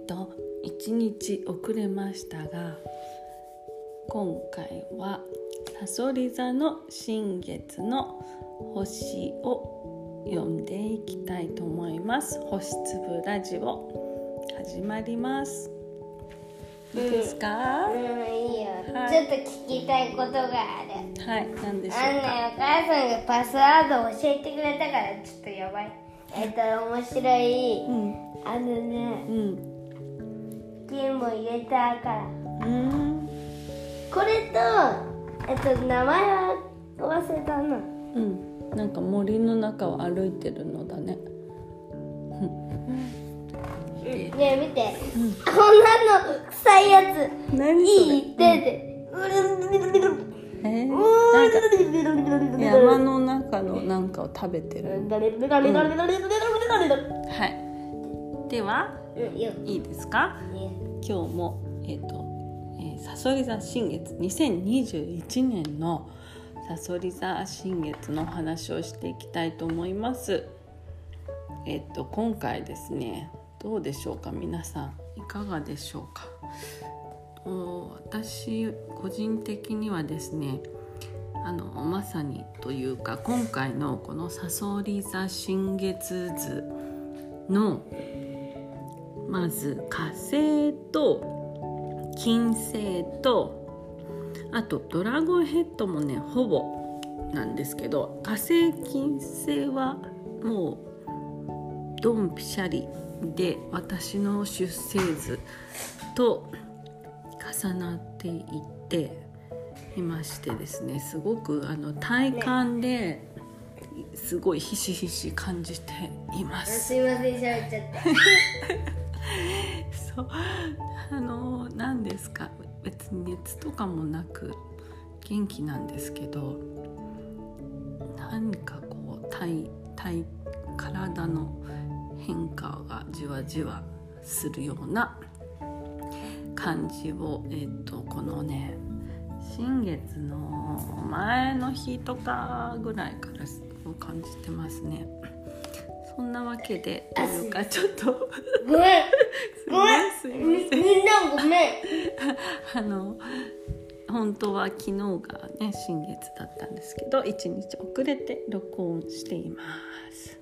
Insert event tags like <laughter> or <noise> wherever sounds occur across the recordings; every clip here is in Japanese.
っと1日遅れましたが今回はさそり座の新月の星を読んでいきたいと思います。星粒ラジオ始まります。いいですか、うん、いいよ、はい。ちょっと聞きたいことがある。はい何でしょうあのねかお母さんがパスワード教えてくれたからちょっとやばい。えっと面白い。うん。あのねうんゲームを入れたから。うん。これとえっと名前は忘れたな。うん。なんか森の中を歩いてるのだね。ねえ見て、こんなの臭いやつ。何いい出てうるるるるるえー、うなんかるるるるるるる山の中のなんかを食べてる。はいではいいですか？今日もえっ、と、えー、さそり座新月2021年のさそり座新月のお話をしていきたいと思います。えっ、と今回ですねどうでしょうか？皆さんいかがでしょうか？お私個人的にはですねあのまさにというか今回のこのさそり座新月図のまず火星と金星とあとドラゴンヘッドもねほぼなんですけど火星金星はもうドンピシャリで私の出生図と重なっていっていましてですねすごくあの体感ですごいひしひし感じています。すいません喋っちゃってそうあの何ですか？別に熱とかもなく元気なんですけど何かこう体体体の変化がじわじわするような感じを、えっとこのね新月の前の日とかぐらいからすごい感じてますね。そんなわけでというかちょっと。ごめん。ごめんすいまみせん。みんなごめん。<laughs> あの本当は昨日がね新月だったんですけど1日遅れて録音しています。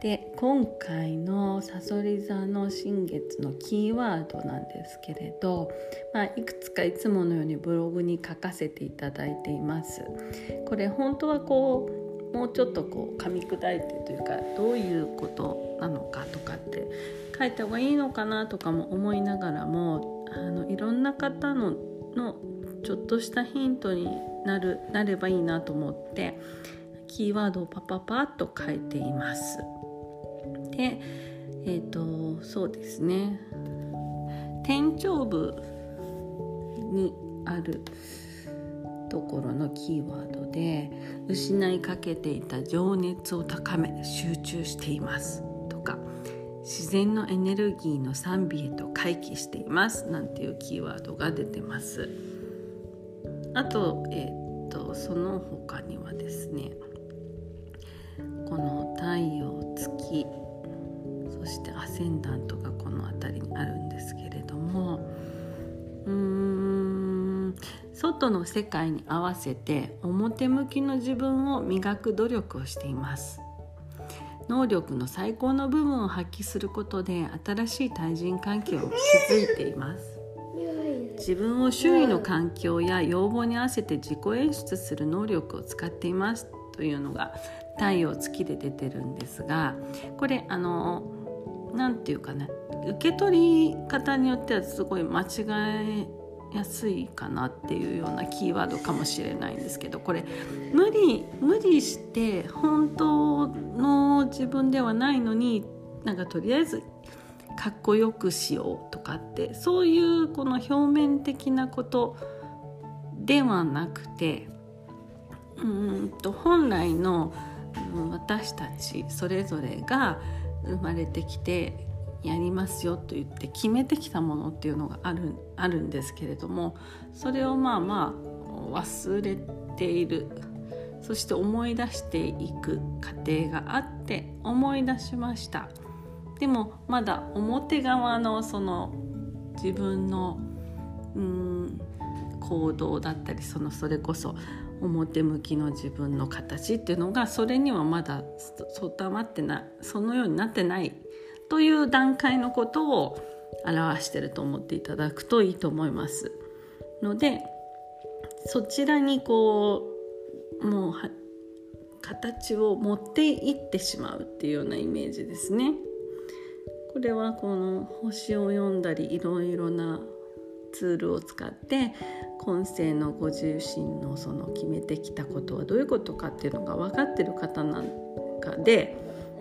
で今回のさそり座の新月のキーワードなんですけれど、まあ、いくつかいつものようにブログに書かせていただいています。これ本当はこうもうちょっとこう噛み砕いてというかどういうことなのかとかって書いた方がいいのかなとかも思いながらもあのいろんな方ののちょっとしたヒントになるなればいいなと思ってキーワードをパパパッと書いています。でえっ、とそうですね天頂部にあるところのキーワードで失いかけていた情熱を高め集中していますとか自然のエネルギーの賛美へと回帰していますなんていうキーワードが出てます。あと,、えー、とその他にはですねこの太陽月そしてアセンダントがこの辺りにあるんですけれどもうーん外の世界に合わせて表向きの自分を磨く努力をしています。能力の最高の部分を発揮することで新しい対人関係を築いています。自分を周囲の環境や要望に合わせて自己演出する能力を使っています。というのが太陽月で出てるんですがこれあのなんていうかな受け取り方によってはすごい間違えやすいかなっていうようなキーワードかもしれないんですけどこれ無理無理して本当の自分ではないのになんかとりあえずかっこよくしようとかってそういうこの表面的なことではなくてうんと本来の私たちそれぞれが生まれてきてやりますよと言って決めてきたものっていうのがあるあるんですけれどもそれをまあまあ忘れている。そして思い出していく過程があって思い出しました。でもまだ表側のその自分のうん行動だったりそのそれこそ表向きの自分の形っていうのがそれにはまだ定まってないそのようになってないという段階のことを表してると思っていただくといいと思いますのでそちらにこうもう形を持っていってしまうっていうようなイメージですね。これはこの星を読んだりいろいろなツールを使って今世のご自身のその決めてきたことはどういうことかっていうのが分かってる方なんかで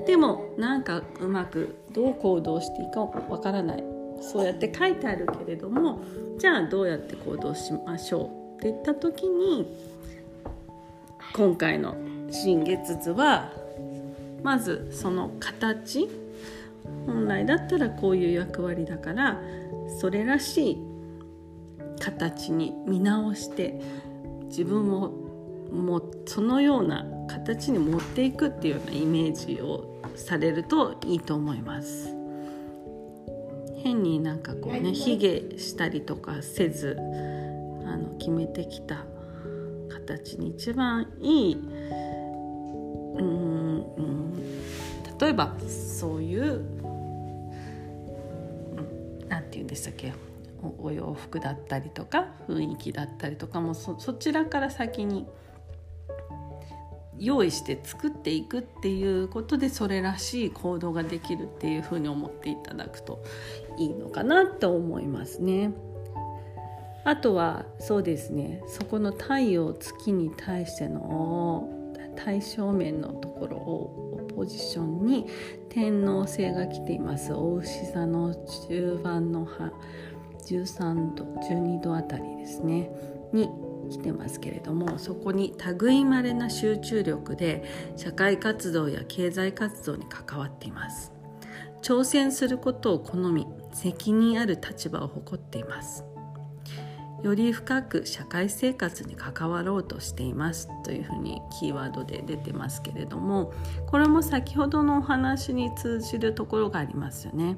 でもなんかうまくどう行動していいか分からない。そうやって書いてあるけれどもじゃあどうやって行動しましょうっていった時に今回の新月図はまずその形。本来だったらこういう役割だからそれらしい形に見直して自分をもそのような形に持っていくっていうようなイメージをされるといいと思います。変になんかこうね卑下したりとかせずあの決めてきた形に一番いいうんうん例えばそういう何て言うんでしたっけお洋服だったりとか雰囲気だったりとかもそちらから先に用意して作っていくっていうことでそれらしい行動ができるっていうふうに思っていただくといいのかなと思いますね。あとはそうですね。そこの太陽月に対しての対正面のところをポジションに天王星が来ています。お牛座の中盤の葉13度12度あたりですね。に来てますけれどもそこに類まれな集中力で社会活動や経済活動に関わっています。挑戦することを好み責任ある立場を誇っています。より深く社会生活に関わろうとしています。というふうにキーワードで出てますけれどもこれも先ほどのお話に通じるところがありますよね。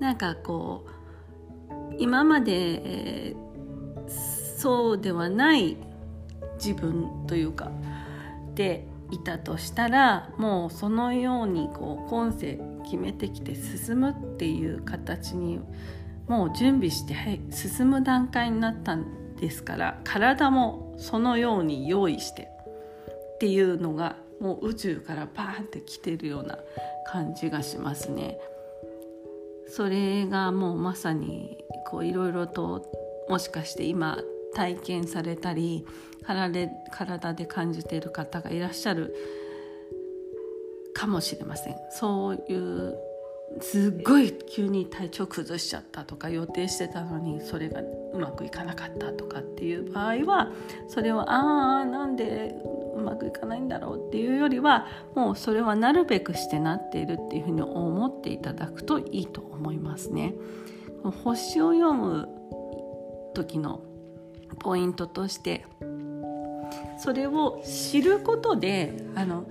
なんかこう今まで、えー、そうではない自分というかでいたとしたらもうそのようにこう今世決めてきて進むっていう形にもう準備して、進む段階になったんですから体もそのように用意してっていうのがもう宇宙からバーンって来てるような感じがしますね。それがもうまさにいろいろともしかして今体験されたり体で感じている方がいらっしゃるかもしれませんそういうすっごい急に体調崩しちゃったとか予定してたのにそれがうまくいかなかったとかっていう場合はそれはああなんでうまくいかないんだろうっていうよりはもうそれはなるべくしてなっているっていうふうに思っていただくといいと思いますね。星を読む時のポイントとしてそれを知ることであの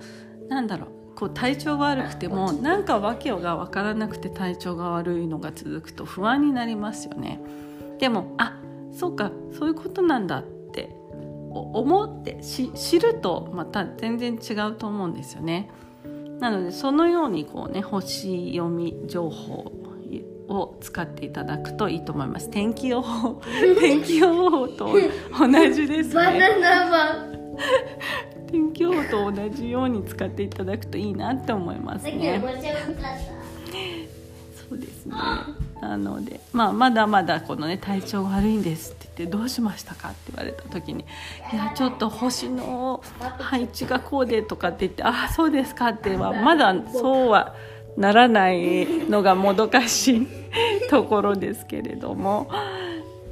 なんだろうこう体調が悪くてもなんか訳が分からなくて体調が悪いのが続くと不安になりますよね。でもあそうかそういうことなんだって思って知るとまた全然違うと思うんですよね。なのでそのようにこうね星読み情報を使っていただくといいと思います。天気予報 <laughs> 天気予報と同じですね。バナナマン <laughs> 天気予報と同じように使っていただくといいなって思いますね。そうですね。なので、まあ、まだまだこのね体調悪いんですって言ってどうしましたかって言われた時に「いやちょっと星の配置がこうで」とかって言って「ああそうですか」ってはまだそうはならないのがもどかしいところですけれども。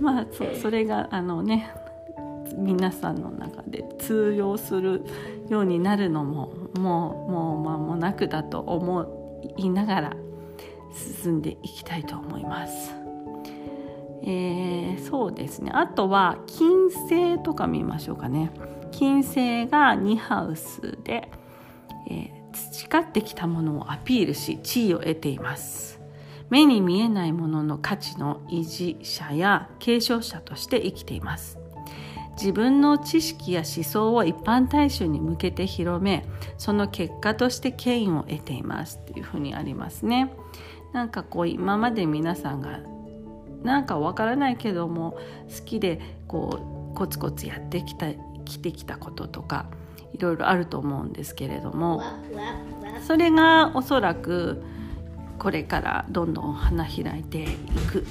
まあそそれがあのね皆さんの中で通用するようになるのももうもう間もなくだと思いながら進んでいきたいと思います。えー、そうですね。あとは金星とか見ましょうかね。金星が2ハウスで、えー、光ってきたものをアピールし地位を得ています。目に見えないものの価値の維持者や継承者として生きています。自分の知識や思想を一般大衆に向けて広めその結果として権威を得ています。っていうふうにありますね。なんかこう今まで皆さんがなんかわからないけども好きでこうコツコツやってきたきてきたこととかいろいろあると思うんですけれども。それがおそらくこれからどんどん花開いていく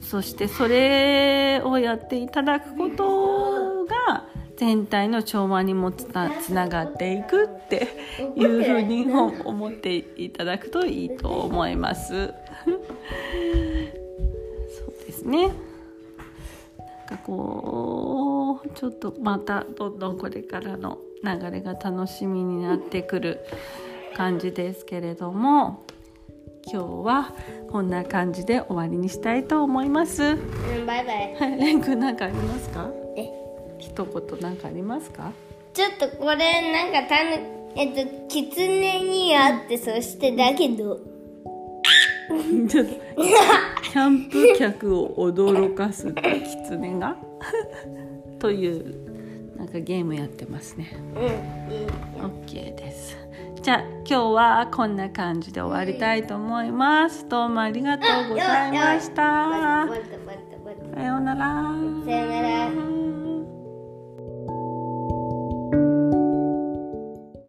そしてそれをやっていただくことが全体の調和にもつなつながっていくっていうふうに思っていただくといいと思います。<laughs> そうですね。なんかこうちょっとまたどんどんこれからの流れが楽しみになってくる感じですけれども今日はこんな感じで終わりにしたいと思います。うんバイバイはい、レン君なんかありますか？え？一言なんかありますか？ちょっとこれなんかたぬえっと狐にあってそしてだけどちょっとキャンプ客を驚かすってキツネが？<laughs> というなんかゲームやってますね。うんいい OK です。じゃあ今日はこんな感じで終わりたいと思います。どうもありがとうございました。さようなら。さよなら